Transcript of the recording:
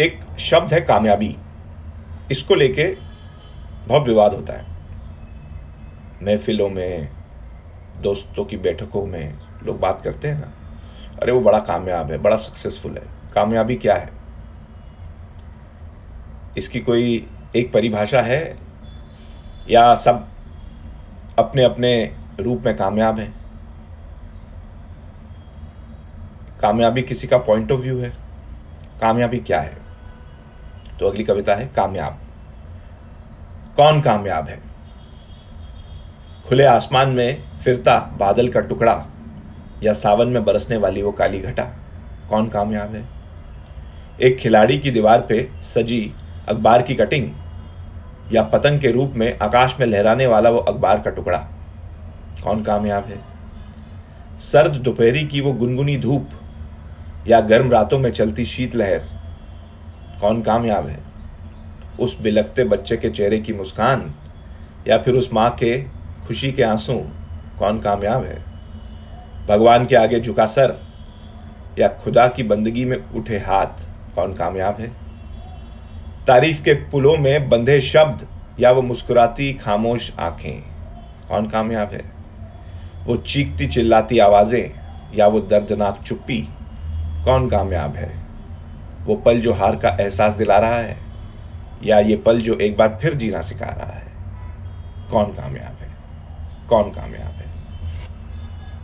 एक शब्द है कामयाबी। इसको लेके बहुत विवाद होता है। महफिलों में, दोस्तों की बैठकों में लोग बात करते हैं ना, अरे वो बड़ा कामयाब है, बड़ा सक्सेसफुल है। कामयाबी क्या है? इसकी कोई एक परिभाषा है? या सब अपने अपने रूप में कामयाब हैं? कामयाबी किसी का पॉइंट ऑफ़ व्यू है? कामयाबी क्या है? तो अगली कविता है कामयाब। कौन कामयाब है? खुले आसमान में फिरता बादल का टुकड़ा या सावन में बरसने वाली वो काली घटा, कौन कामयाब है? एक खिलाड़ी की दीवार पे सजी अखबार की कटिंग या पतंग के रूप में आकाश में लहराने वाला वो अखबार का टुकड़ा, कौन कामयाब है? सर्द दोपहरी की वो गुनगुनी धूप या गर्म रातों में चलती शीतलहर कौन कामयाब है? उस बिलकते बच्चे के चेहरे की मुस्कान या फिर उस माँ के खुशी के आँसू कौन कामयाब है? भगवान के आगे झुका सर या खुदा की बंदगी में उठे हाथ कौन कामयाब है? तारीफ़ के पुलों में बंधे शब्द या वो मुस्कुराती खामोश आँखें कौन कामयाब है? वो चीखती चिल्लाती आवाज़ें या वो दर्दनाक चुप्पी कौन कामयाब है? वो पल जो हार का एहसास दिला रहा है, या ये पल जो एक बार फिर जीना सिखा रहा है? कौन कामयाब है? कौन कामयाब है?